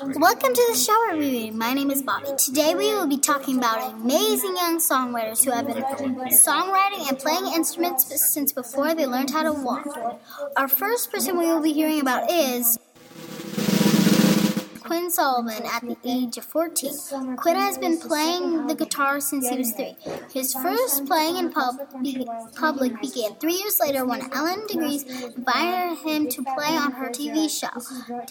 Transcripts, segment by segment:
Welcome to the show, everybody. My name is Bobby. Today we will be talking about amazing young songwriters who have been songwriting and playing instruments since before they learned how to walk. Our first person we will be hearing about is Quinn Sullivan at the age of 14. Quinn has been playing the guitar since he was three. His first playing in pub- public began three years later when Ellen DeGeneres invited him to play on her TV show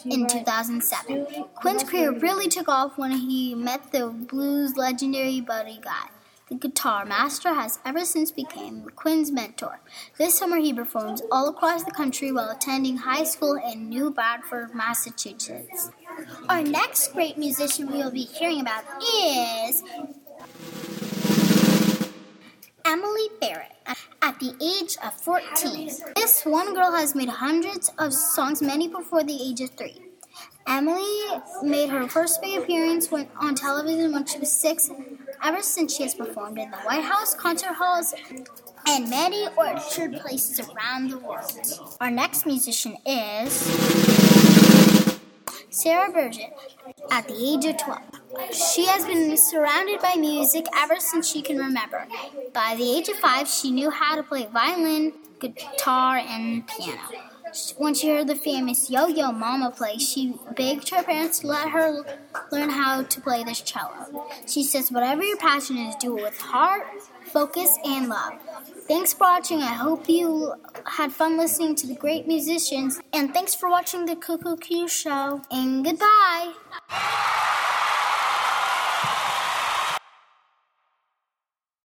in 2007. Quinn's career really took off when he met the blues legendary Buddy Guy. The guitar master has ever since become Quinn's mentor. This summer he performs all across the country while attending high school in New Bedford, Massachusetts. Our next great musician we will be hearing about is Emily Barrett at the age of 14. This one girl has made hundreds of songs, many before the age of three. Emily made her first big appearance on television when she was six. Ever since she has performed in the White House, concert halls, and many orchard places around the world. Our next musician is Sarah Burgett at the age of 12. She has been surrounded by music ever since she can remember. By the age of five, she knew how to play violin, guitar, and piano. When she heard the famous Yo Yo Mama play, she begged her parents to let her learn how to play this cello. She says, Whatever your passion is, do it with heart, focus, and love. Thanks for watching. I hope you had fun listening to the great musicians. And thanks for watching the Cuckoo Q Show. And goodbye.